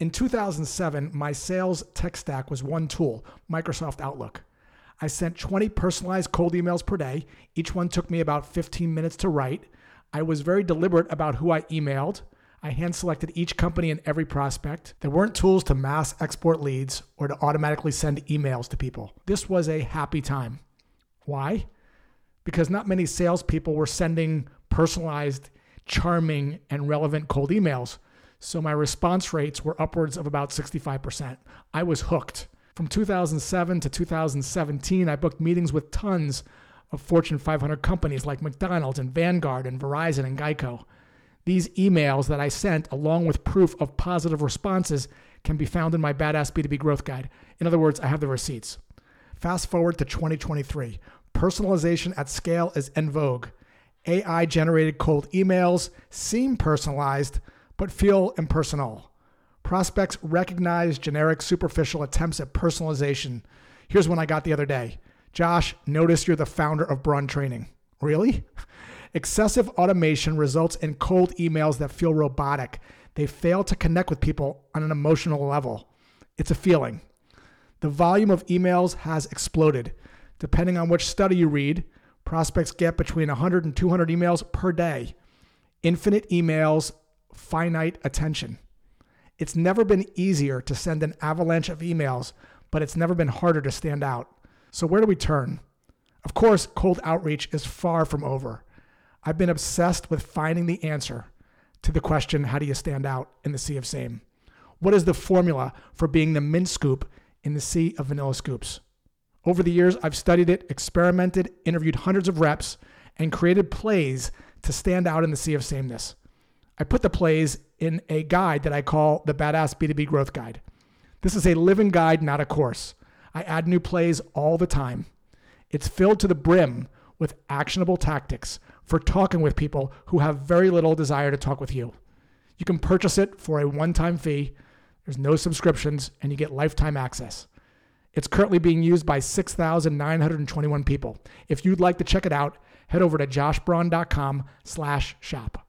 In 2007, my sales tech stack was one tool, Microsoft Outlook. I sent 20 personalized cold emails per day. Each one took me about 15 minutes to write. I was very deliberate about who I emailed. I hand selected each company and every prospect. There weren't tools to mass export leads or to automatically send emails to people. This was a happy time. Why? Because not many salespeople were sending personalized, charming, and relevant cold emails. So my response rates were upwards of about 65%. I was hooked. From 2007 to 2017, I booked meetings with tons of Fortune 500 companies like McDonald's and Vanguard and Verizon and Geico. These emails that I sent, along with proof of positive responses, can be found in my Badass B2B Growth Guide. In other words, I have the receipts. Fast forward to 2023. Personalization at scale is en vogue. AI generated cold emails seem personalized, but feel impersonal. Prospects recognize generic, superficial attempts at personalization. Here's one I got the other day Josh, notice you're the founder of Braun Training. Really? Excessive automation results in cold emails that feel robotic. They fail to connect with people on an emotional level. It's a feeling. The volume of emails has exploded. Depending on which study you read, prospects get between 100 and 200 emails per day. Infinite emails, finite attention. It's never been easier to send an avalanche of emails, but it's never been harder to stand out. So, where do we turn? Of course, cold outreach is far from over. I've been obsessed with finding the answer to the question how do you stand out in the sea of same? What is the formula for being the mint scoop in the sea of vanilla scoops? Over the years, I've studied it, experimented, interviewed hundreds of reps, and created plays to stand out in the sea of sameness. I put the plays in a guide that I call the Badass B2B Growth Guide. This is a living guide, not a course. I add new plays all the time. It's filled to the brim with actionable tactics for talking with people who have very little desire to talk with you. You can purchase it for a one time fee. There's no subscriptions, and you get lifetime access. It's currently being used by 6,921 people. If you'd like to check it out, head over to joshbraun.com slash shop.